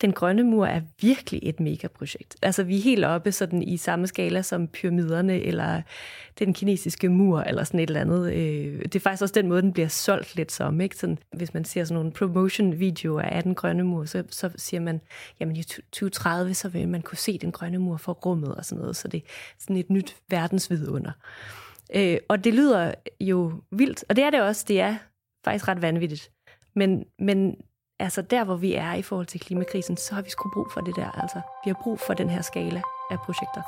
den grønne mur er virkelig et megaprojekt. Altså, vi er helt oppe sådan i samme skala som pyramiderne, eller den kinesiske mur, eller sådan et eller andet. Øh, det er faktisk også den måde, den bliver solgt lidt som. Ikke? Sådan, hvis man ser sådan nogle promotion-videoer af den grønne mur, så, så siger man, jamen i 2030, så vil man kunne se den grønne mur fra rummet og sådan noget. Så det er sådan et nyt verdensvidunder. Øh, og det lyder jo vildt, og det er det også. Det er faktisk ret vanvittigt. Men, men altså der, hvor vi er i forhold til klimakrisen, så har vi sgu brug for det der. Altså, vi har brug for den her skala af projekter.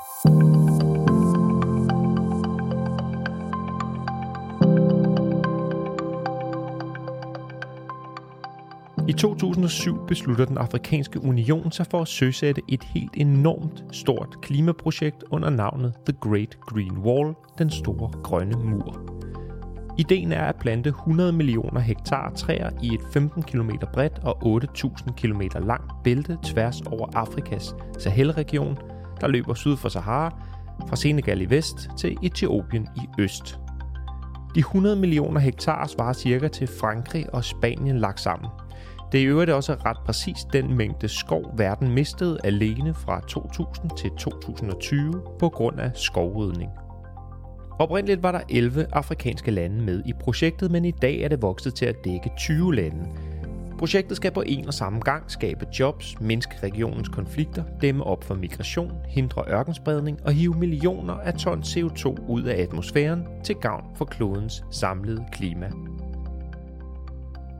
I 2007 beslutter den afrikanske union sig for at søsætte et helt enormt stort klimaprojekt under navnet The Great Green Wall, den store grønne mur. Ideen er at plante 100 millioner hektar træer i et 15 km bredt og 8.000 km langt bælte tværs over Afrikas Sahel-region, der løber syd for Sahara, fra Senegal i vest til Etiopien i øst. De 100 millioner hektar svarer cirka til Frankrig og Spanien lagt sammen. Det er i øvrigt også ret præcis den mængde skov, verden mistede alene fra 2000 til 2020 på grund af skovrydning. Oprindeligt var der 11 afrikanske lande med i projektet, men i dag er det vokset til at dække 20 lande. Projektet skal på en og samme gang skabe jobs, mindske regionens konflikter, dæmme op for migration, hindre ørkenspredning og hive millioner af ton CO2 ud af atmosfæren til gavn for klodens samlede klima.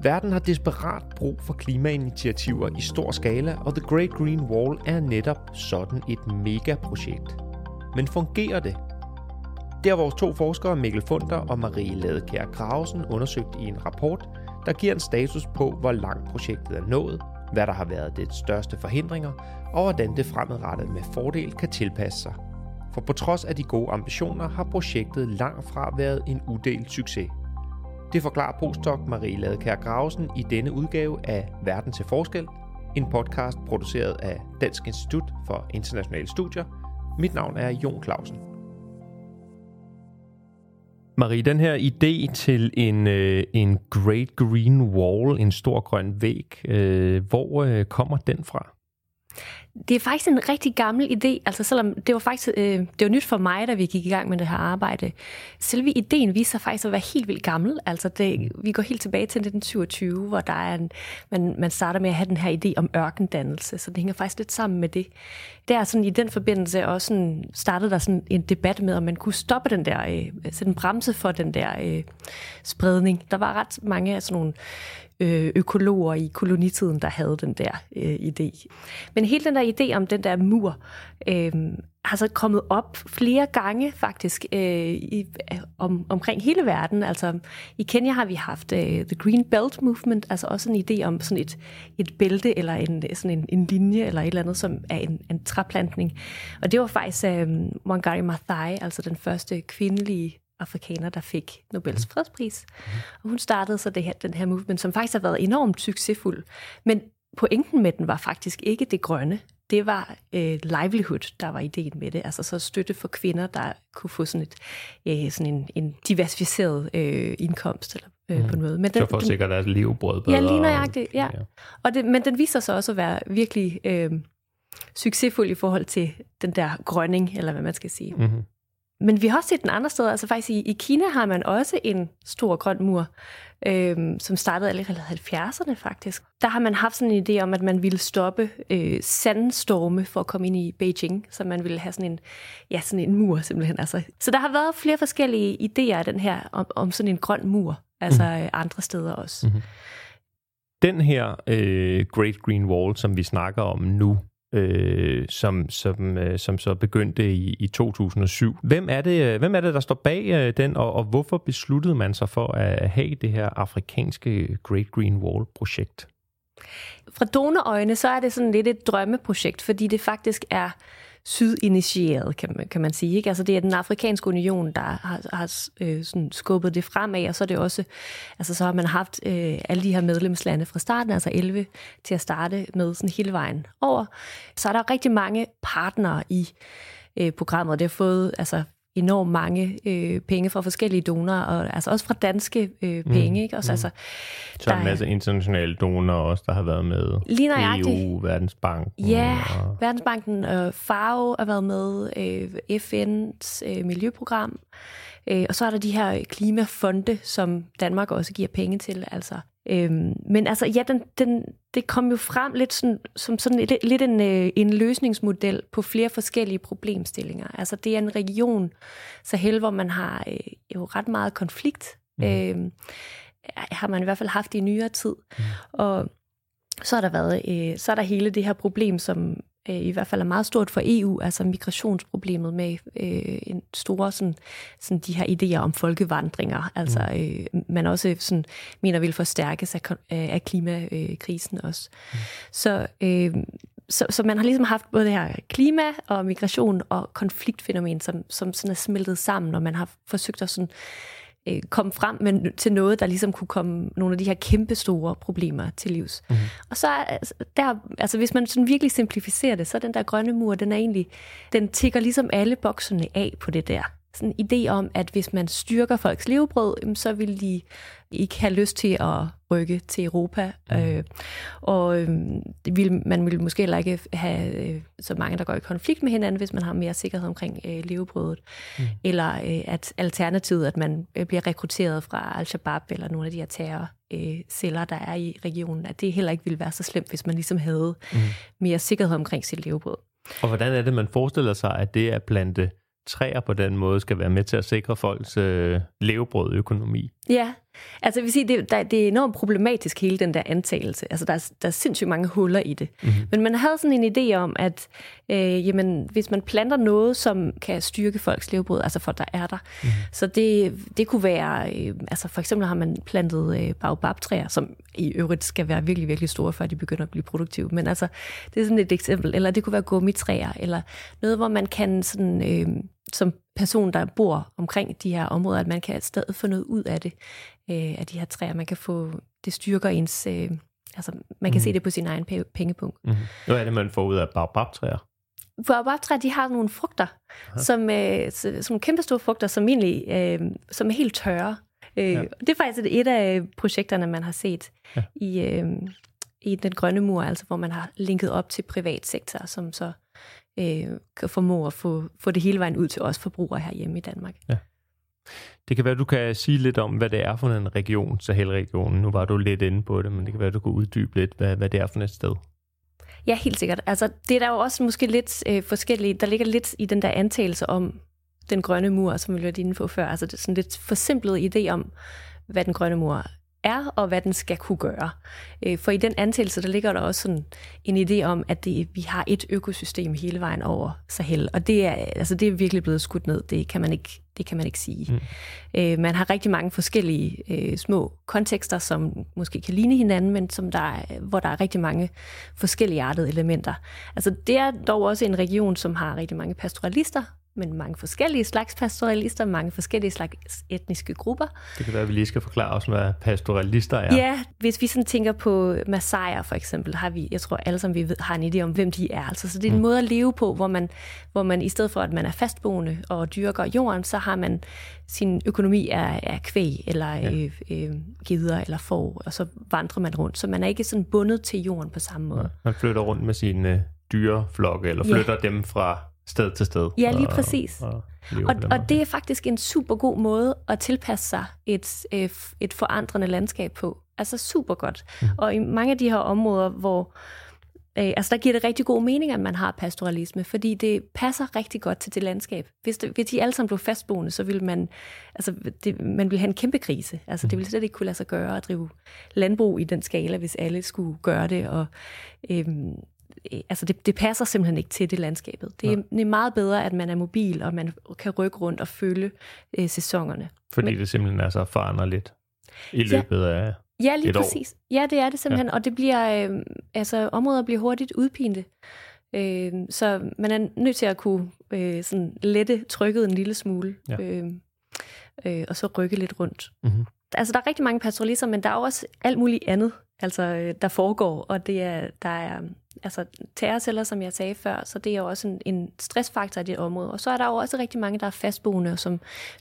Verden har desperat brug for klimainitiativer i stor skala, og The Great Green Wall er netop sådan et megaprojekt. Men fungerer det? Det har vores to forskere, Mikkel Funder og Marie Ladekær Gravesen, undersøgt i en rapport, der giver en status på, hvor langt projektet er nået, hvad der har været det største forhindringer, og hvordan det fremadrettet med fordel kan tilpasse sig. For på trods af de gode ambitioner har projektet langt fra været en udelt succes. Det forklarer postdoc Marie Ladekær Gravesen i denne udgave af Verden til Forskel, en podcast produceret af Dansk Institut for Internationale Studier. Mit navn er Jon Clausen. Marie, den her idé til en, øh, en Great Green Wall, en stor grøn væg, øh, hvor øh, kommer den fra? Det er faktisk en rigtig gammel idé, altså selvom det var faktisk øh, det var nyt for mig, da vi gik i gang med det her arbejde. Selve ideen viser sig faktisk at være helt vildt gammel. Altså det, vi går helt tilbage til 1927, hvor der er en, man, man starter med at have den her idé om ørkendannelse, så det hænger faktisk lidt sammen med det. Det er sådan i den forbindelse også sådan, startede der sådan en debat med, om man kunne stoppe den der, øh, sætte en bremse for den der øh, spredning. Der var ret mange af sådan nogle Øh, økologer i kolonitiden, der havde den der øh, idé. Men hele den der idé om den der mur, øh, har så kommet op flere gange faktisk øh, i, om, omkring hele verden. Altså i Kenya har vi haft øh, The Green Belt Movement, altså også en idé om sådan et, et bælte eller en, sådan en, en linje eller et eller andet, som er en, en træplantning. Og det var faktisk øh, Wangari Maathai, altså den første kvindelige afrikaner, der fik Nobels mhm. fredspris. Og hun startede så det her, den her movement, som faktisk har været enormt succesfuld. Men pointen med den var faktisk ikke det grønne. Det var øh, livelihood, der var ideen med det. Altså så støtte for kvinder, der kunne få sådan, et, øh, sådan en, en diversificeret øh, indkomst eller øh, mm. på noget. Men den, så for at sikre deres livbrød bedre. Ja, lige nøjagtigt. Ja. ja. Og det, men den viser sig også at være virkelig øh, succesfuld i forhold til den der grønning, eller hvad man skal sige. Mm-hmm. Men vi har også set den andre steder. Altså faktisk i, i Kina har man også en stor grøn mur, øhm, som startede allerede i 70'erne faktisk. Der har man haft sådan en idé om, at man ville stoppe øh, sandstorme for at komme ind i Beijing, så man ville have sådan en, ja, sådan en mur simpelthen. Altså. Så der har været flere forskellige idéer af den her, om, om sådan en grøn mur, altså mm. andre steder også. Mm-hmm. Den her øh, Great Green Wall, som vi snakker om nu, øh, som, som, øh, som så begyndte i, i 2007. Hvem er, det, øh, hvem er det, der står bag øh, den, og, og hvorfor besluttede man sig for at have det her afrikanske Great Green Wall-projekt? Fra donorøjne, så er det sådan lidt et drømmeprojekt, fordi det faktisk er sydinitieret, kan man, kan man sige. Ikke? Altså det er den afrikanske union, der har, har øh, sådan skubbet det fremad, og så er det også, altså så har man haft øh, alle de her medlemslande fra starten, altså 11 til at starte med sådan hele vejen over. Så er der rigtig mange partnere i øh, programmet. Det har fået altså enormt mange øh, penge fra forskellige donorer, og altså også fra danske øh, penge. Mm. Ikke? Også, Mm. altså, Så er en masse internationale donorer også, der har været med. Lige nøjagtigt. EU, Verdensbanken. Ja, Og, Verdensbanken og FAO har været med, øh, FN's øh, miljøprogram, øh, og så er der de her klimafonde, som Danmark også giver penge til. Altså. Øhm, men altså, ja, den, den, det kom jo frem lidt sådan, som sådan lidt, lidt en, øh, en løsningsmodel på flere forskellige problemstillinger. Altså, det er en region, Sahel, hvor man har øh, jo ret meget konflikt. Mm. Øh, har man i hvert fald haft i nyere tid. Mm. Og så har der været, øh, så er der hele det her problem, som øh, i hvert fald er meget stort for EU, altså migrationsproblemet med øh, en store sådan, sådan de her idéer om folkevandringer, altså øh, man også sådan mener vil forstærkes af, af klimakrisen også. Mm. Så, øh, så, så man har ligesom haft både det her klima og migration og konfliktfænomen, som, som sådan er smeltet sammen, og man har forsøgt at sådan øh, komme frem med, til noget, der ligesom kunne komme nogle af de her kæmpe store problemer til livs. Mm. Og så altså, der, altså hvis man sådan virkelig simplificerer det, så den der grønne mur, den er egentlig, den tigger ligesom alle bokserne af på det der. Sådan en idé om, at hvis man styrker folks levebrød, så vil de ikke have lyst til at rykke til Europa. Mm. Øh, og øh, vil, man vil måske heller ikke have øh, så mange, der går i konflikt med hinanden, hvis man har mere sikkerhed omkring øh, levebrødet. Mm. Eller øh, at alternativet, at man øh, bliver rekrutteret fra Al-Shabaab eller nogle af de her terrorceller, øh, der er i regionen, at det heller ikke ville være så slemt, hvis man ligesom havde mm. mere sikkerhed omkring sit levebrød. Og hvordan er det, man forestiller sig, at det at plante træer på den måde skal være med til at sikre folks øh, levebrød økonomi. Ja, altså jeg vil sige, det, der, det er enormt problematisk hele den der antagelse. Altså der er, der er sindssygt mange huller i det. Mm-hmm. Men man havde sådan en idé om, at øh, jamen, hvis man planter noget, som kan styrke folks levebrød, altså for der er der, mm-hmm. så det, det kunne være, øh, altså for eksempel har man plantet øh, baobabtræer, som i øvrigt skal være virkelig, virkelig store, før de begynder at blive produktive. Men altså, det er sådan et eksempel. Eller det kunne være gummitræer, eller noget, hvor man kan sådan... Øh, som person, der bor omkring de her områder, at man kan stadig få noget ud af det, øh, af de her træer. Man kan få, det styrker ens, øh, altså man kan mm. se det på sin egen pengepunkt. Mm. Hvad er det, man får ud af baobabtræer? Baobabtræer, de har nogle frugter, Aha. som, øh, som kæmpe store frugter, som egentlig øh, som er helt tørre. Øh, ja. Det er faktisk et af projekterne, man har set ja. i, øh, i den grønne mur, altså hvor man har linket op til privat sektor, som så øh, kan formå at få, få det hele vejen ud til os forbrugere herhjemme i Danmark. Ja. Det kan være, du kan sige lidt om, hvad det er for en region, Sahel-regionen. Nu var du lidt inde på det, men det kan være, du kan uddybe lidt, hvad, hvad det er for et sted. Ja, helt sikkert. Altså, det er der jo også måske lidt øh, forskelligt. Der ligger lidt i den der antagelse om den grønne mur, som vi var inde på før. Altså, det er sådan lidt forsimplet idé om, hvad den grønne mur er, og hvad den skal kunne gøre. Øh, for i den antagelse, der ligger der også sådan en idé om, at det, vi har et økosystem hele vejen over Sahel, og det er, altså det er virkelig blevet skudt ned. Det kan man ikke, det kan man ikke sige. Mm. Øh, man har rigtig mange forskellige øh, små kontekster, som måske kan ligne hinanden, men som der er, hvor der er rigtig mange forskellige artede elementer. Altså det er dog også en region, som har rigtig mange pastoralister, men mange forskellige slags pastoralister, mange forskellige slags etniske grupper. Det kan være, at vi lige skal forklare os, hvad pastoralister er. Ja, hvis vi sådan tænker på Masaier for eksempel, har vi, jeg tror alle sammen vi ved, har en idé om, hvem de er. Altså, så det er en mm. måde at leve på, hvor man, hvor man i stedet for, at man er fastboende og dyrker jorden, så har man sin økonomi af, af kvæg, eller ja. øh, øh, gider, eller får, og så vandrer man rundt. Så man er ikke sådan bundet til jorden på samme måde. Ja, man flytter rundt med sine øh, dyreflokke, eller flytter ja. dem fra sted til sted. Ja, lige præcis. Og, og, og, og det er faktisk en super god måde at tilpasse sig et, et forandrende landskab på. Altså super godt. Mm. Og i mange af de her områder, hvor øh, altså der giver det rigtig god mening, at man har pastoralisme, fordi det passer rigtig godt til det landskab. Hvis, det, hvis de alle sammen blev fastboende, så ville man, altså det, man ville have en kæmpe krise. Altså det ville slet ikke kunne lade sig gøre at drive landbrug i den skala, hvis alle skulle gøre det. Og øhm, altså det, det passer simpelthen ikke til det landskabet. Det er, det er meget bedre, at man er mobil, og man kan rykke rundt og følge øh, sæsonerne. Fordi Men, det simpelthen er så foranderligt i løbet ja, af Ja, lige præcis. År. Ja, det er det simpelthen, ja. og det bliver, øh, altså områder bliver hurtigt udpinte. Øh, så man er nødt til at kunne øh, sådan lette trykket en lille smule, ja. øh, øh, og så rykke lidt rundt. Mm-hmm. Altså, der er rigtig mange pastoralister, men der er også alt muligt andet, altså, øh, der foregår, og det er, der er altså terrorceller, som jeg sagde før, så det er jo også en, en stressfaktor i det område. Og så er der jo også rigtig mange, der er fastboende, som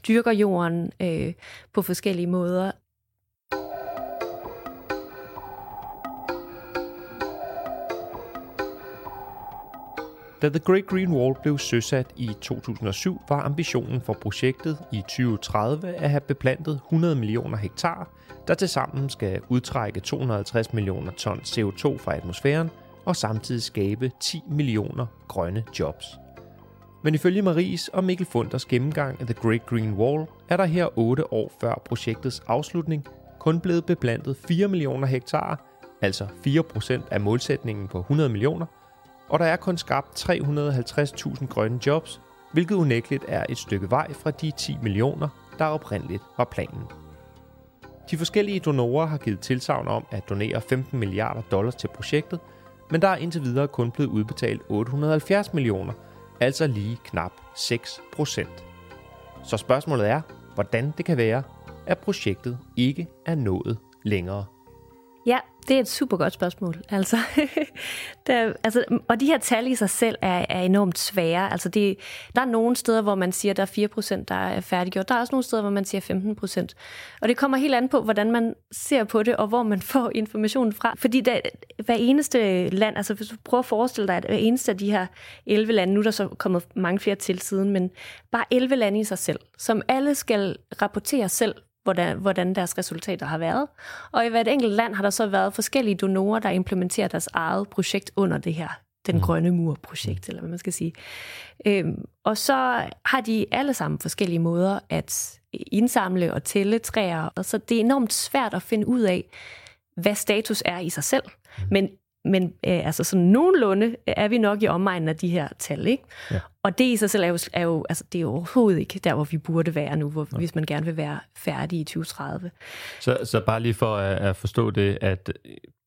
dyrker jorden øh, på forskellige måder. Da The Great Green Wall blev søsat i 2007, var ambitionen for projektet i 2030 at have beplantet 100 millioner hektar, der tilsammen skal udtrække 250 millioner ton CO2 fra atmosfæren og samtidig skabe 10 millioner grønne jobs. Men ifølge Maries og Mikkel Funders gennemgang af The Great Green Wall, er der her 8 år før projektets afslutning kun blevet beplantet 4 millioner hektar, altså 4% af målsætningen på 100 millioner, og der er kun skabt 350.000 grønne jobs, hvilket unægteligt er et stykke vej fra de 10 millioner, der oprindeligt var planen. De forskellige donorer har givet tilsavn om at donere 15 milliarder dollars til projektet, men der er indtil videre kun blevet udbetalt 870 millioner, altså lige knap 6 procent. Så spørgsmålet er, hvordan det kan være, at projektet ikke er nået længere. Ja, det er et super godt spørgsmål. Altså, der, altså, og de her tal i sig selv er, er enormt svære. Altså, det, der er nogle steder, hvor man siger, at der er 4%, der er færdiggjort. Der er også nogle steder, hvor man siger 15%. Og det kommer helt an på, hvordan man ser på det, og hvor man får informationen fra. Fordi der, hver eneste land, altså hvis du prøver at forestille dig, at hver eneste af de her 11 lande, nu er der så kommet mange flere til siden, men bare 11 lande i sig selv, som alle skal rapportere selv hvordan, hvordan deres resultater har været. Og i hvert enkelt land har der så været forskellige donorer, der implementerer deres eget projekt under det her, den mm. grønne mur-projekt, eller hvad man skal sige. Øhm, og så har de alle sammen forskellige måder at indsamle og tælle træer, og så det er enormt svært at finde ud af, hvad status er i sig selv. Mm. Men men øh, altså sådan nogenlunde er vi nok i omegnen af de her tal, ikke? Ja. Og det i sig selv er jo, er jo, altså, det er jo overhovedet ikke der, hvor vi burde være nu, hvor, ja. hvis man gerne vil være færdig i 2030. Så, så bare lige for at, at forstå det, at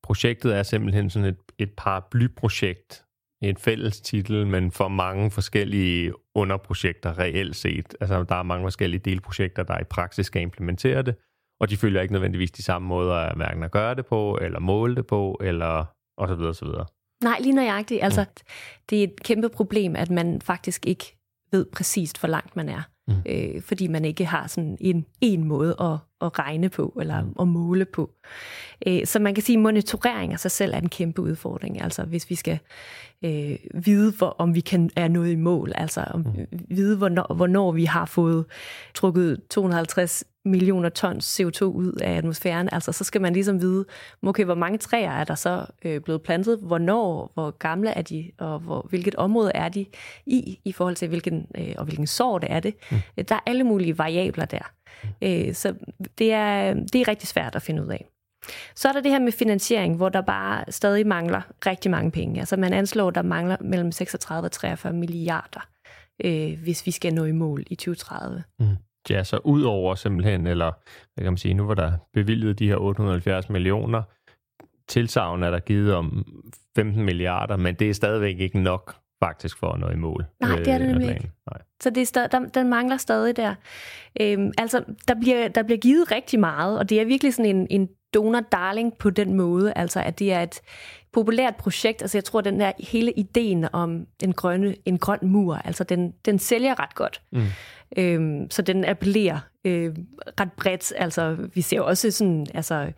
projektet er simpelthen sådan et, et paraplyprojekt, en fælles titel, men for mange forskellige underprojekter reelt set. Altså, der er mange forskellige delprojekter, der i praksis skal implementere det, og de følger ikke nødvendigvis de samme måder at hverken at gøre det på, eller måle det på, eller og så videre, og så videre. Nej, lige nøjagtigt. Altså, mm. det er et kæmpe problem, at man faktisk ikke ved præcist, hvor langt man er. Mm. Øh, fordi man ikke har sådan en, en måde at, at regne på, eller mm. at måle på. Øh, så man kan sige, at monitorering af sig selv er en kæmpe udfordring. Altså hvis vi skal øh, vide, hvor, om vi kan er nået i mål, altså om, mm. vide, hvornår, hvornår vi har fået trukket 250 millioner tons CO2 ud af atmosfæren. Altså, så skal man ligesom vide, okay, hvor mange træer er der så øh, blevet plantet, hvornår, hvor gamle er de, og hvor, hvilket område er de i, i forhold til hvilken, øh, og hvilken sort er det. Mm. Der er alle mulige variabler der. Øh, så det er, det er rigtig svært at finde ud af. Så er der det her med finansiering, hvor der bare stadig mangler rigtig mange penge. Altså man anslår, der mangler mellem 36 og 43 milliarder, øh, hvis vi skal nå i mål i 2030. Mm ja, så ud over simpelthen, eller hvad kan man sige, nu var der bevilget de her 870 millioner, tilsavn er der givet om 15 milliarder, men det er stadigvæk ikke nok faktisk for at nå i mål. Nej, det er det øh, nemlig ikke. Nej. Så det er stadig, der, den mangler stadig der. Øhm, altså, der bliver, der bliver givet rigtig meget, og det er virkelig sådan en, en donor-darling på den måde, altså at det er et populært projekt. Altså jeg tror, den der hele ideen om en, grønne, en grøn mur, altså den, den sælger ret godt. Mm. Øhm, så den appellerer øh, ret bredt. Altså vi ser også sådan, altså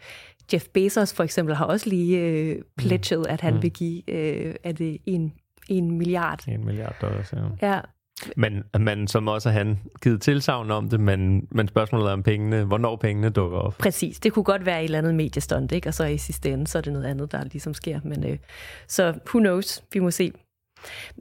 Jeff Bezos for eksempel har også lige øh, pledget, mm. at han mm. vil give, øh, er det en, en milliard? En milliard dollars, ja. Ja, men, men som også han givet tilsavn om det, men, men spørgsmålet er om pengene, hvornår pengene dukker op. Præcis, det kunne godt være et eller andet mediestund, ikke? og så i sidste ende, så er det noget andet, der ligesom sker. Men, øh, så who knows, vi må se.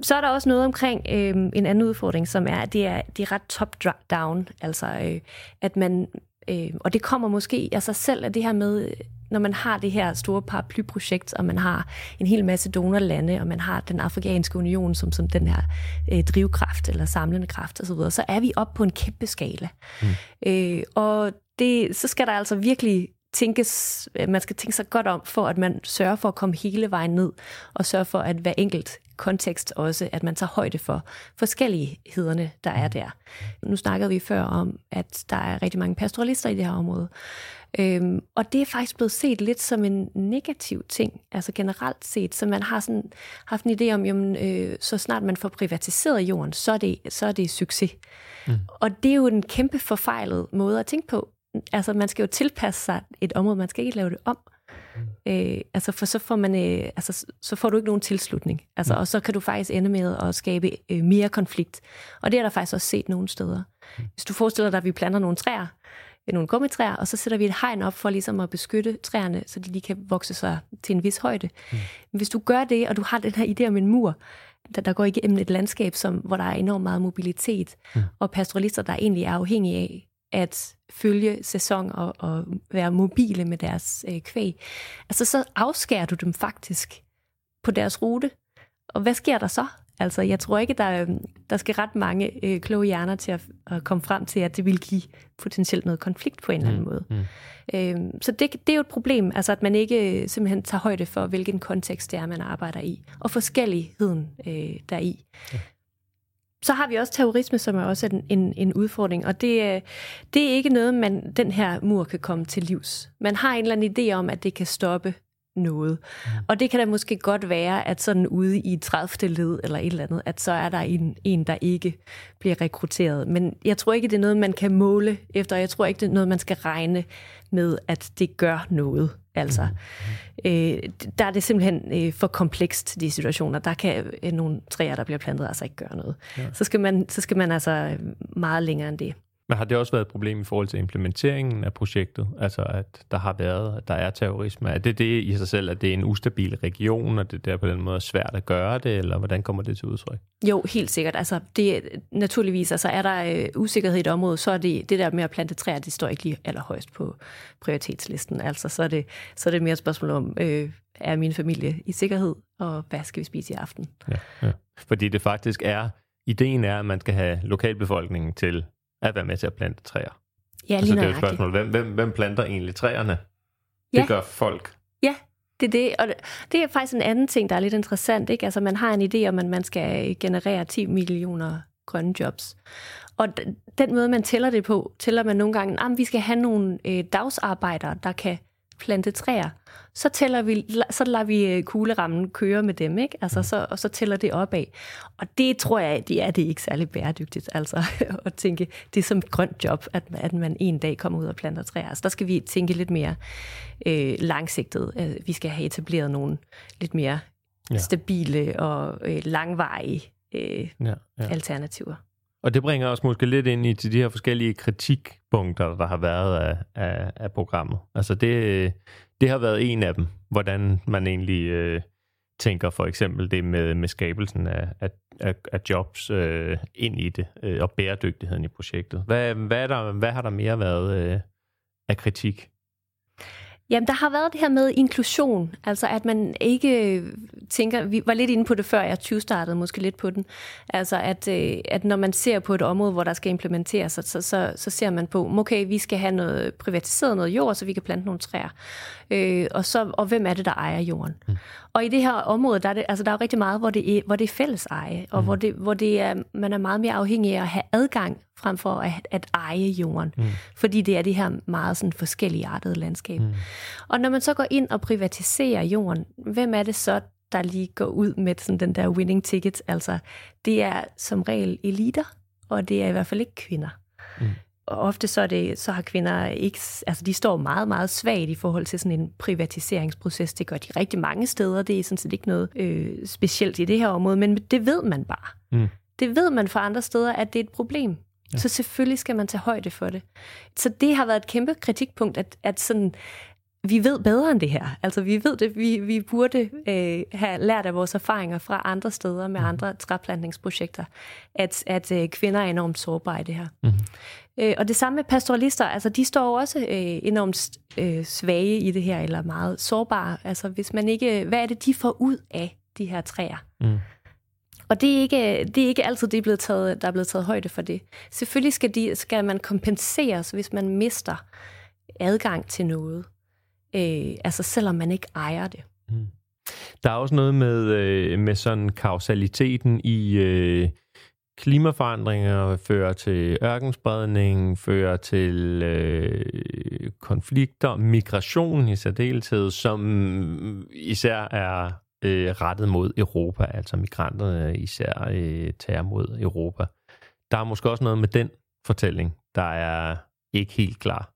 Så er der også noget omkring øh, en anden udfordring, som er, at det er, det er ret top-down, altså øh, at man, øh, og det kommer måske af sig selv, at det her med, når man har det her store paraplyprojekt, og man har en hel masse donorlande, og man har den afrikanske union som, som den her øh, drivkraft, eller samlende kraft osv., så, så er vi oppe på en kæmpe skala. Mm. Øh, og det, så skal der altså virkelig tænkes, man skal tænke sig godt om, for at man sørger for at komme hele vejen ned, og sørge for, at hver enkelt kontekst også, at man tager højde for forskellighederne, der er der. Nu snakkede vi før om, at der er rigtig mange pastoralister i det her område. Øhm, og det er faktisk blevet set lidt som en negativ ting, altså generelt set, så man har sådan haft en idé om, jamen, øh, så snart man får privatiseret jorden, så er det, så er det succes. Mm. Og det er jo en kæmpe forfejlet måde at tænke på. Altså, man skal jo tilpasse sig et område, man skal ikke lave det om. Mm. Øh, altså, for så får, man, øh, altså, så får du ikke nogen tilslutning. Altså, mm. Og så kan du faktisk ende med at skabe øh, mere konflikt. Og det er der faktisk også set nogle steder. Mm. Hvis du forestiller dig, at vi planter nogle træer, øh, nogle gummitræer, og så sætter vi et hegn op for ligesom at beskytte træerne, så de lige kan vokse sig til en vis højde. Mm. Hvis du gør det, og du har den her idé om en mur, der, der går igennem et landskab, som, hvor der er enormt meget mobilitet, mm. og pastoralister, der egentlig er afhængige af at følge sæson og, og være mobile med deres øh, kvæg, altså så afskærer du dem faktisk på deres rute. Og hvad sker der så? Altså, jeg tror ikke, der, øhm, der skal ret mange øh, kloge hjerner til at, at komme frem til, at det vil give potentielt noget konflikt på en eller anden mm, måde. Mm. Øhm, så det, det er jo et problem, altså at man ikke øh, simpelthen tager højde for, hvilken kontekst det er, man arbejder i, og forskelligheden øh, deri. Ja. Så har vi også terrorisme, som er også en, en, en udfordring, og det, øh, det er ikke noget, man den her mur kan komme til livs. Man har en eller anden idé om, at det kan stoppe noget. Mm. Og det kan da måske godt være, at sådan ude i 30. led eller et eller andet, at så er der en, en, der ikke bliver rekrutteret. Men jeg tror ikke, det er noget, man kan måle efter. Jeg tror ikke, det er noget, man skal regne med, at det gør noget. Altså, mm. øh, der er det simpelthen øh, for komplekst, de situationer. Der kan øh, nogle træer, der bliver plantet, altså ikke gøre noget. Ja. Så, skal man, så skal man altså meget længere end det. Men har det også været et problem i forhold til implementeringen af projektet? Altså, at der har været, at der er terrorisme? Er det det i sig selv, at det er en ustabil region, og det der på den måde er svært at gøre det, eller hvordan kommer det til udtryk? Jo, helt sikkert. Altså, det, naturligvis, altså er der øh, usikkerhed i et område, så er det, det der med at plante træer, det står ikke lige allerhøjst på prioritetslisten. Altså, så er det, så er det mere et spørgsmål om, øh, er min familie i sikkerhed, og hvad skal vi spise i aften? Ja, ja. Fordi det faktisk er, ideen er, at man skal have lokalbefolkningen til at være med til at plante træer. Ja, lige altså, det er jo et spørgsmål, hvem, hvem, hvem planter egentlig træerne? Ja. Det gør folk. Ja, det er det. Og det er faktisk en anden ting, der er lidt interessant. Ikke? Altså, man har en idé om, at man skal generere 10 millioner grønne jobs. Og den måde, man tæller det på, tæller man nogle gange, at vi skal have nogle øh, dagsarbejdere, der kan plante træer, så, tæller vi, så lader vi øh, kuglerammen køre med dem, ikke? Altså, så, og så tæller det opad. Og det tror jeg, det er det ikke særlig bæredygtigt, altså at tænke, det er som et grønt job, at, at man en dag kommer ud og planter træer. Altså, der skal vi tænke lidt mere øh, langsigtet. Øh, vi skal have etableret nogle lidt mere ja. stabile og øh, langvarige øh, ja, ja. alternativer. Og det bringer os måske lidt ind i til de her forskellige kritikpunkter, der har været af, af, af programmet. Altså det, det har været en af dem, hvordan man egentlig øh, tænker for eksempel det med, med skabelsen af, af, af, af jobs øh, ind i det, øh, og bæredygtigheden i projektet. Hvad, hvad, er der, hvad har der mere været øh, af kritik? Jamen, der har været det her med inklusion, altså at man ikke øh, tænker, vi var lidt inde på det før, jeg 20 startede måske lidt på den, altså at, øh, at når man ser på et område, hvor der skal implementeres, så, så, så, så ser man på, okay, vi skal have noget privatiseret noget jord, så vi kan plante nogle træer, øh, og, så, og hvem er det, der ejer jorden? Mm. Og i det her område, der er, det, altså, der er jo rigtig meget, hvor det er, hvor det er fælles eje, og mm. hvor, det, hvor det er, man er meget mere afhængig af at have adgang frem for at, at eje jorden. Mm. Fordi det er det her meget sådan forskellige artede landskab. Mm. Og når man så går ind og privatiserer jorden, hvem er det så, der lige går ud med sådan den der winning ticket? Altså, det er som regel eliter, og det er i hvert fald ikke kvinder. Mm. Ofte så, er det, så har kvinder ikke, altså de står meget, meget svagt i forhold til sådan en privatiseringsproces. Det gør de rigtig mange steder. Det er sådan set ikke noget øh, specielt i det her område, men det ved man bare. Mm. Det ved man fra andre steder, at det er et problem. Ja. Så selvfølgelig skal man tage højde for det. Så det har været et kæmpe kritikpunkt, at, at sådan, vi ved bedre end det her. Altså vi ved det, vi, vi burde øh, have lært af vores erfaringer fra andre steder med mm. andre træplantningsprojekter, at, at øh, kvinder er enormt sårbare i det her. Mm. Øh, og det samme med pastoralister, altså de står også øh, enormt øh, svage i det her, eller meget sårbare. Altså hvis man ikke, hvad er det, de får ud af de her træer? Mm. Og det er ikke, det er ikke altid, det er blevet taget, der er blevet taget højde for det. Selvfølgelig skal, de, skal man kompenseres, hvis man mister adgang til noget øh, altså selvom man ikke ejer det. Mm. Der er også noget med, øh, med sådan kausaliteten i øh, klimaforandringer, fører til ørkenspredning, fører til øh, konflikter, migration i særdeleshed, som især er øh, rettet mod Europa, altså migranterne især øh, tager mod Europa. Der er måske også noget med den fortælling, der er ikke helt klar.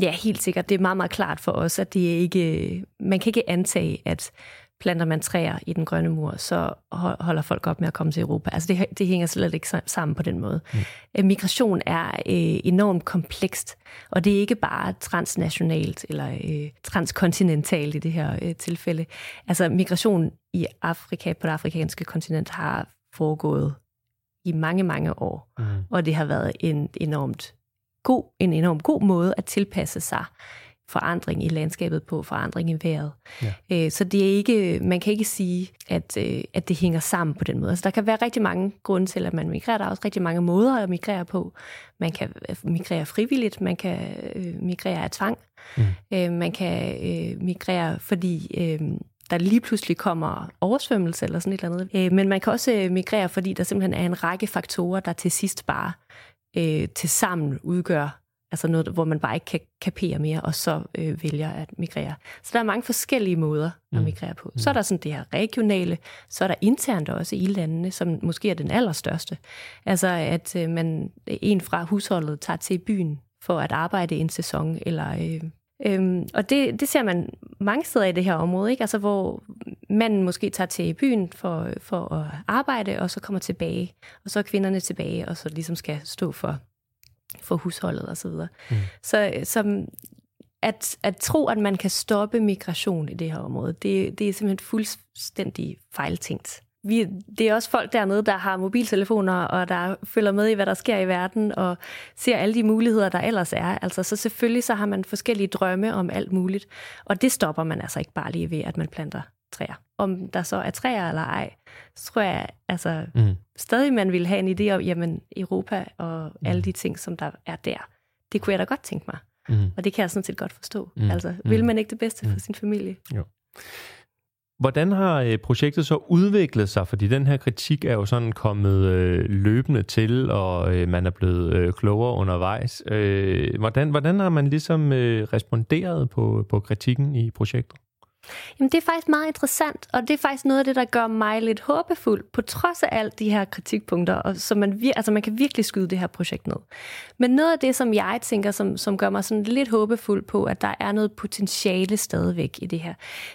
Ja, helt sikkert. Det er meget, meget klart for os, at det ikke, man kan ikke antage, at planter man træer i den grønne mur, så holder folk op med at komme til Europa. Altså det, det hænger slet ikke sammen på den måde. Mm. Øh, migration er øh, enormt komplekst, og det er ikke bare transnationalt eller øh, transkontinentalt i det her øh, tilfælde. Altså migration i Afrika, på det afrikanske kontinent, har foregået i mange, mange år, mm. og det har været en enormt god, en enormt god måde at tilpasse sig forandring i landskabet på, forandring i vejret. Ja. Øh, så det er ikke, man kan ikke sige, at, øh, at det hænger sammen på den måde. Altså, der kan være rigtig mange grunde til, at man migrerer. Der er også rigtig mange måder at migrere på. Man kan øh, migrere frivilligt, man kan migrere af tvang, mm. man kan migrere, fordi der lige pludselig kommer oversvømmelse eller sådan et eller andet. Men man kan også migrere, fordi der simpelthen er en række faktorer, der til sidst bare til sammen udgør Altså noget, hvor man bare ikke kan kapere mere, og så øh, vælger at migrere. Så der er mange forskellige måder at mm. migrere på. Så er der sådan det her regionale, så er der internt også i landene, som måske er den allerstørste. Altså at øh, man en fra husholdet tager til byen for at arbejde en sæson, eller... Øh, Øhm, og det, det ser man mange steder i det her område, ikke? Altså, hvor manden måske tager til byen for, for at arbejde, og så kommer tilbage, og så er kvinderne tilbage, og så ligesom skal stå for for husholdet osv. Så, videre. mm. så som at, at tro, at man kan stoppe migration i det her område, det, det er simpelthen fuldstændig fejltænkt. Vi, det er også folk dernede, der har mobiltelefoner, og der følger med i, hvad der sker i verden, og ser alle de muligheder, der ellers er. Altså, så selvfølgelig så har man forskellige drømme om alt muligt, og det stopper man altså ikke bare lige ved, at man planter træer. Om der så er træer eller ej, så tror jeg altså mm. stadig, man vil have en idé om, jamen Europa og mm. alle de ting, som der er der. Det kunne jeg da godt tænke mig. Mm. Og det kan jeg sådan set godt forstå. Mm. Altså, vil mm. man ikke det bedste for mm. sin familie? Jo. Hvordan har øh, projektet så udviklet sig? Fordi den her kritik er jo sådan kommet øh, løbende til, og øh, man er blevet øh, klogere undervejs. Øh, hvordan, hvordan har man ligesom øh, responderet på, på kritikken i projektet? Jamen, det er faktisk meget interessant, og det er faktisk noget af det, der gør mig lidt håbefuld, på trods af alle de her kritikpunkter, og så man, vir- altså man kan virkelig skyde det her projekt ned. Men noget af det, som jeg tænker, som, som gør mig sådan lidt håbefuld på, at der er noget potentiale stadigvæk i det her,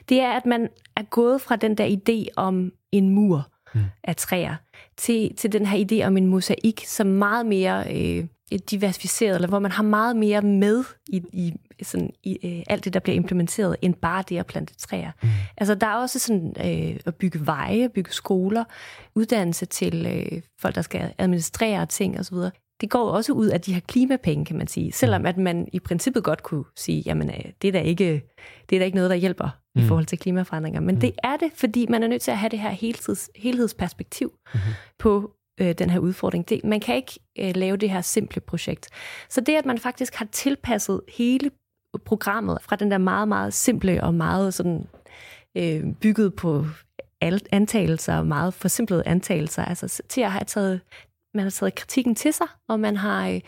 det er, at man er gået fra den der idé om en mur mm. af træer, til, til den her idé om en mosaik, som meget mere øh, diversificeret, eller hvor man har meget mere med i, i, sådan, i øh, alt det, der bliver implementeret, end bare det at plante træer. Mm. Altså, der er også sådan øh, at bygge veje, bygge skoler, uddannelse til øh, folk, der skal administrere ting osv. Det går også ud af de her klimapenge, kan man sige. Selvom mm. at man i princippet godt kunne sige, jamen øh, det er da ikke, det er da ikke noget, der hjælper mm. i forhold til klimaforandringer. Men mm. det er det, fordi man er nødt til at have det her helheds, helhedsperspektiv mm. på øh, den her udfordring. Det, man kan ikke øh, lave det her simple projekt. Så det, at man faktisk har tilpasset hele programmet fra den der meget, meget simple og meget sådan øh, bygget på antagelser, meget forsimplede antagelser, altså til at have taget man har taget kritikken til sig, og man har øh,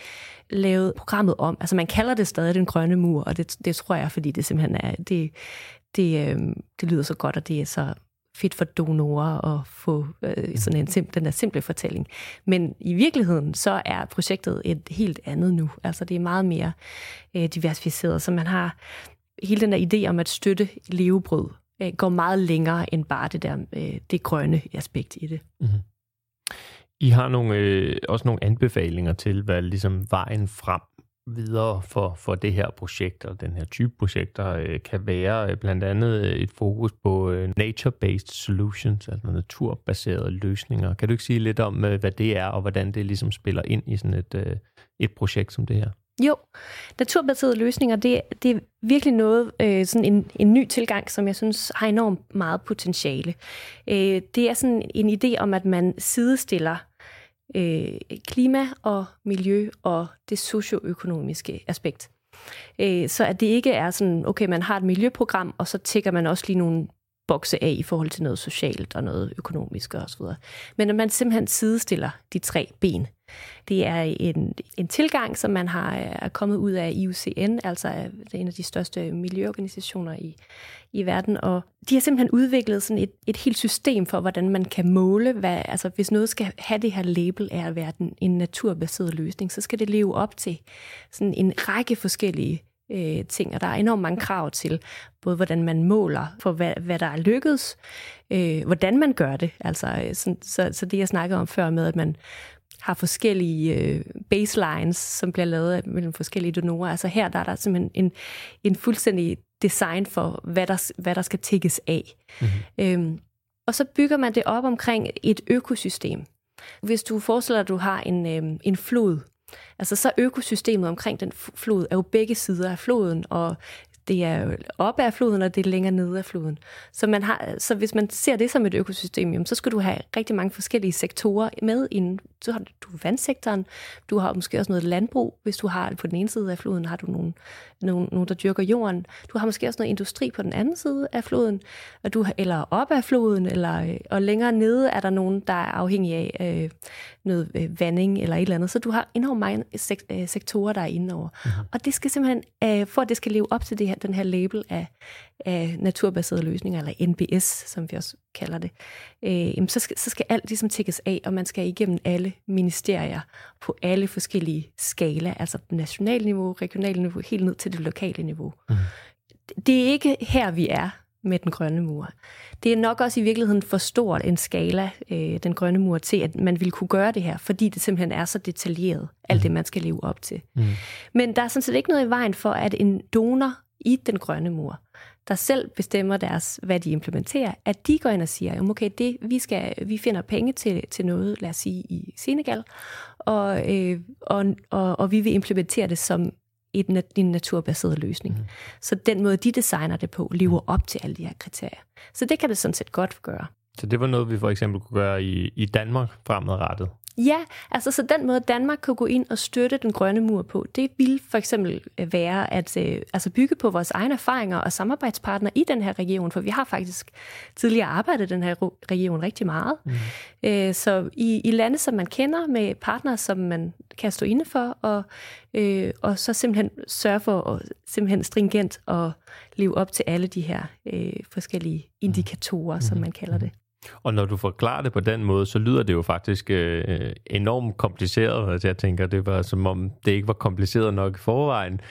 lavet programmet om. Altså man kalder det stadig den grønne mur, og det, det tror jeg, fordi det simpelthen er, det, det, øh, det lyder så godt, og det er så fedt for donorer at få øh, sådan en sim, den der simple fortælling. Men i virkeligheden, så er projektet et helt andet nu. Altså det er meget mere øh, diversificeret, så man har hele den der idé om at støtte levebrød, øh, går meget længere end bare det der øh, det grønne aspekt i det. Mm-hmm. I har nogle, øh, også nogle anbefalinger til, hvad ligesom vejen frem videre for, for det her projekt og den her type projekter øh, kan være øh, blandt andet øh, et fokus på øh, nature-based solutions, altså naturbaserede løsninger. Kan du ikke sige lidt om, øh, hvad det er, og hvordan det ligesom spiller ind i sådan et, øh, et projekt som det her? Jo, naturbaserede løsninger, det, det er virkelig noget, øh, sådan en, en ny tilgang, som jeg synes har enormt meget potentiale. Øh, det er sådan en idé om, at man sidestiller øh, klima og miljø og det socioøkonomiske aspekt. Øh, så at det ikke er sådan, okay, man har et miljøprogram, og så tækker man også lige nogle bokse af i forhold til noget socialt og noget økonomisk og så videre. Men at man simpelthen sidestiller de tre ben. Det er en, en tilgang, som man har øh, er kommet ud af IUCN, altså øh, det er en af de største miljøorganisationer i, i verden, og de har simpelthen udviklet sådan et, et helt system for, hvordan man kan måle, hvad, altså hvis noget skal have det her label af at være den, en naturbaseret løsning, så skal det leve op til sådan en række forskellige øh, ting, og der er enormt mange krav til, både hvordan man måler for, hvad, hvad der er lykkedes, øh, hvordan man gør det. Altså, øh, sådan, så, så det, jeg snakkede om før med, at man har forskellige øh, baselines, som bliver lavet mellem forskellige donorer. Altså her der er der simpelthen en, en fuldstændig design for, hvad der, hvad der skal tækkes af. Mm-hmm. Øhm, og så bygger man det op omkring et økosystem. Hvis du forestiller dig, at du har en, øh, en flod, Altså så økosystemet omkring den flod er jo begge sider af floden, og det er op af floden, og det er længere nede af floden. Så, man har, så hvis man ser det som et økosystem, så skal du have rigtig mange forskellige sektorer med inden. Så har du vandsektoren, du har måske også noget landbrug, hvis du har på den ene side af floden, har du nogen, nogen, nogen der dyrker jorden. Du har måske også noget industri på den anden side af floden, og du, eller op af floden, eller, og længere nede er der nogen, der er afhængige af øh, noget øh, vanding eller et eller andet. Så du har enormt mange sek- øh, sektorer, der er inde over. Mm-hmm. Og det skal simpelthen, øh, for at det skal leve op til det her, den her label af, af naturbaserede løsninger, eller NBS, som vi også kalder det, øh, så, skal, så skal alt ligesom tækkes af, og man skal igennem alle ministerier på alle forskellige skala, altså nationalt niveau, regionalt niveau, helt ned til det lokale niveau. Mm. Det er ikke her, vi er med den grønne mur. Det er nok også i virkeligheden for stort en skala, øh, den grønne mur, til at man ville kunne gøre det her, fordi det simpelthen er så detaljeret, alt det, man skal leve op til. Mm. Men der er sådan set ikke noget i vejen for, at en donor i den grønne mur, der selv bestemmer deres, hvad de implementerer, at de går ind og siger, okay, det, vi, skal, vi finder penge til, til noget, lad os sige i Senegal, og, øh, og, og, og vi vil implementere det som et, en naturbaseret løsning. Mm. Så den måde, de designer det på, lever op til alle de her kriterier. Så det kan det sådan set godt gøre. Så det var noget, vi for eksempel kunne gøre i, i Danmark fremadrettet? Ja, altså så den måde, Danmark kan gå ind og støtte den grønne mur på, det vil for eksempel øh, være at øh, altså bygge på vores egne erfaringer og samarbejdspartnere i den her region, for vi har faktisk tidligere arbejdet i den her region rigtig meget. Mm. Øh, så i, i lande, som man kender, med partnere, som man kan stå inde for, og, øh, og så simpelthen sørge for at simpelthen stringent og leve op til alle de her øh, forskellige indikatorer, mm. som man kalder det. Og når du forklarer det på den måde, så lyder det jo faktisk øh, øh enormt kompliceret. Altså jeg tænker, det var som om det ikke var kompliceret nok i forvejen.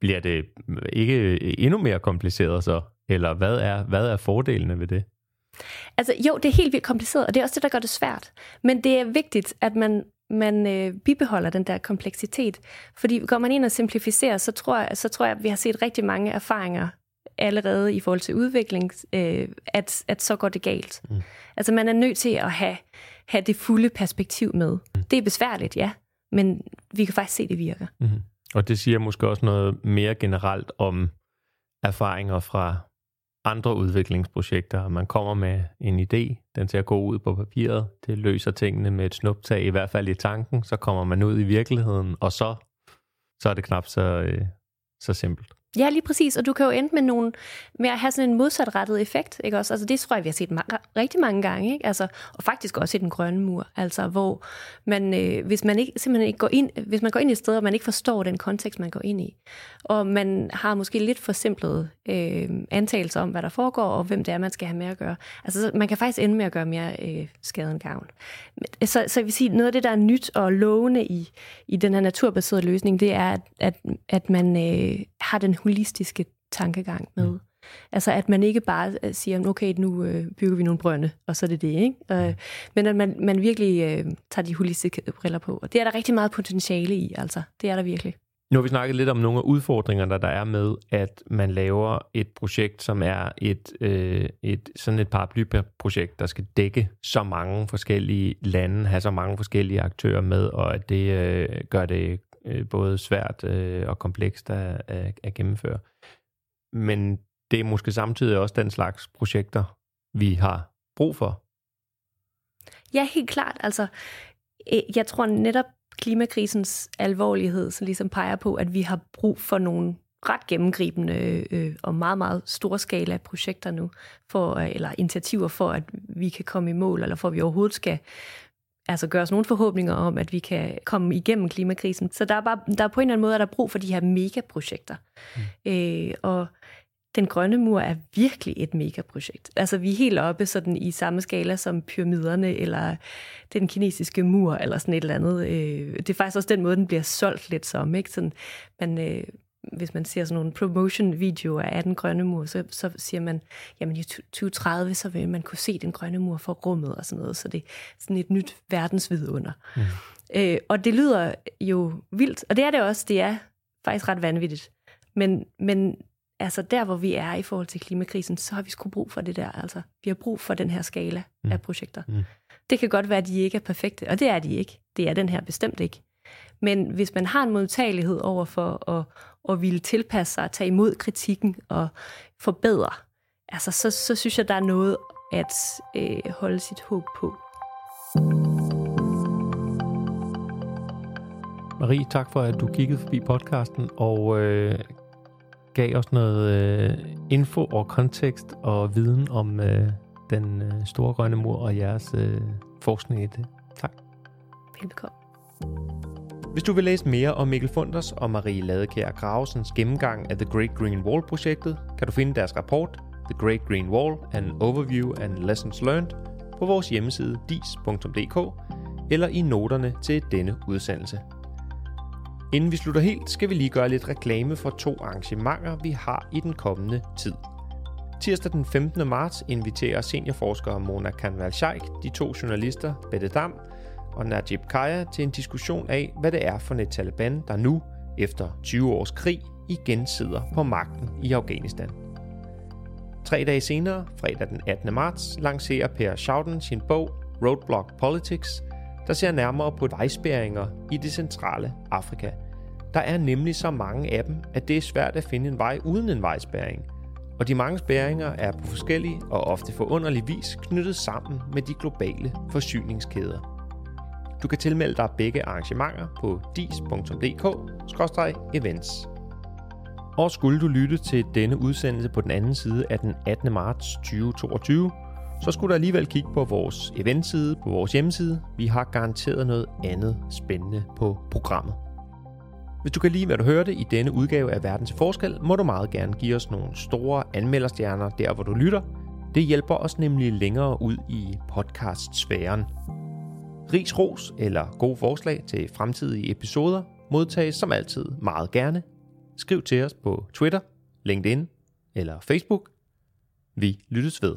Bliver det øh, ikke øh, endnu mere kompliceret så? Eller hvad er, hvad er fordelene ved det? Altså jo, det er helt vildt kompliceret, og det er også det, der gør det svært. Men det er vigtigt, at man, man øh, bibeholder den der kompleksitet. Fordi går man ind og simplificerer, så tror jeg, så tror jeg at vi har set rigtig mange erfaringer allerede i forhold til udvikling, øh, at, at så går det galt. Mm. Altså man er nødt til at have, have det fulde perspektiv med. Mm. Det er besværligt, ja, men vi kan faktisk se, det virker. Mm. Og det siger måske også noget mere generelt om erfaringer fra andre udviklingsprojekter. Man kommer med en idé, den til at gå ud på papiret, det løser tingene med et snuptag, i hvert fald i tanken, så kommer man ud i virkeligheden, og så, så er det knap så, øh, så simpelt. Ja, lige præcis. Og du kan jo ende med, nogle, med at have sådan en modsatrettet effekt. Ikke også? Altså, det tror jeg, vi har set ma- rigtig mange gange. Ikke? Altså, og faktisk også i den grønne mur. Altså, hvor man, øh, hvis man ikke, simpelthen ikke går ind, hvis man går ind i et sted, og man ikke forstår den kontekst, man går ind i, og man har måske lidt for simplet øh, antagelser om, hvad der foregår, og hvem det er, man skal have med at gøre. Altså, man kan faktisk ende med at gøre mere øh, skade end gavn. Øh, så, så jeg vil sige, noget af det, der er nyt og lovende i, i den her naturbaserede løsning, det er, at, at, at man øh, har den holistiske tankegang med. Mm. Altså at man ikke bare øh, siger, okay, nu øh, bygger vi nogle brønde, og så er det det, ikke? Øh, men at man, man virkelig øh, tager de holistiske briller på. Og det er der rigtig meget potentiale i, altså. Det er der virkelig. Nu har vi snakket lidt om nogle af udfordringerne, der er med, at man laver et projekt, som er et, øh, et sådan et paraplyprojekt, der skal dække så mange forskellige lande, have så mange forskellige aktører med, og at det øh, gør det øh, både svært øh, og komplekst at, at, at gennemføre. Men det er måske samtidig også den slags projekter, vi har brug for. Ja, helt klart. Altså, øh, jeg tror netop klimakrisens alvorlighed, som ligesom peger på, at vi har brug for nogle ret gennemgribende øh, og meget, meget store skala projekter nu, for, øh, eller initiativer for, at vi kan komme i mål, eller for at vi overhovedet skal altså gøre os nogle forhåbninger om, at vi kan komme igennem klimakrisen. Så der er, bare, der er på en eller anden måde, at der er brug for de her megaprojekter. Mm. Øh, og den grønne mur er virkelig et megaprojekt. Altså vi er helt oppe sådan i samme skala som pyramiderne, eller den kinesiske mur, eller sådan et eller andet. Øh, det er faktisk også den måde, den bliver solgt lidt som. Ikke? Sådan, man, øh, hvis man ser sådan nogle promotion-videoer af den grønne mur, så, så siger man, jamen i 2030, så vil man kunne se den grønne mur fra rummet og sådan noget, så det er sådan et nyt verdensvidunder. Mm. Øh, og det lyder jo vildt, og det er det også, det er faktisk ret vanvittigt. Men, men altså der, hvor vi er i forhold til klimakrisen, så har vi sgu brug for det der. Altså, vi har brug for den her skala mm. af projekter. Mm. Det kan godt være, at de ikke er perfekte, og det er de ikke. Det er den her bestemt ikke. Men hvis man har en modtagelighed over for at, at ville tilpasse sig, tage imod kritikken og forbedre, altså, så, så synes jeg, der er noget at øh, holde sit håb på. Marie, tak for, at du kiggede forbi podcasten og øh, gav os noget øh, info og kontekst og viden om øh, den øh, store grønne mur og jeres øh, forskning i det. Tak. Velbekomme. Hvis du vil læse mere om Mikkel Funders og Marie Ladekær Gravesens gennemgang af The Great Green Wall-projektet, kan du finde deres rapport The Great Green Wall, An Overview and Lessons Learned på vores hjemmeside dis.dk eller i noterne til denne udsendelse. Inden vi slutter helt, skal vi lige gøre lidt reklame for to arrangementer, vi har i den kommende tid. Tirsdag den 15. marts inviterer seniorforsker Mona Kanval de to journalister Bette Dam og Najib Kaya til en diskussion af, hvad det er for et Taliban, der nu, efter 20 års krig, igen sidder på magten i Afghanistan. Tre dage senere, fredag den 18. marts, lancerer Per Schouten sin bog Roadblock Politics, der ser nærmere på vejspæringer i det centrale Afrika. Der er nemlig så mange af dem, at det er svært at finde en vej uden en vejspæring. Og de mange spæringer er på forskellige og ofte forunderlig vis knyttet sammen med de globale forsyningskæder. Du kan tilmelde dig begge arrangementer på dis.dk-events. Og skulle du lytte til denne udsendelse på den anden side af den 18. marts 2022, så skulle du alligevel kigge på vores eventside på vores hjemmeside. Vi har garanteret noget andet spændende på programmet. Hvis du kan lide, hvad du hørte i denne udgave af Verdens Forskel, må du meget gerne give os nogle store anmelderstjerner der, hvor du lytter. Det hjælper os nemlig længere ud i podcast-sfæren. Ris, ros eller gode forslag til fremtidige episoder modtages som altid meget gerne. Skriv til os på Twitter, LinkedIn eller Facebook. Vi lyttes ved.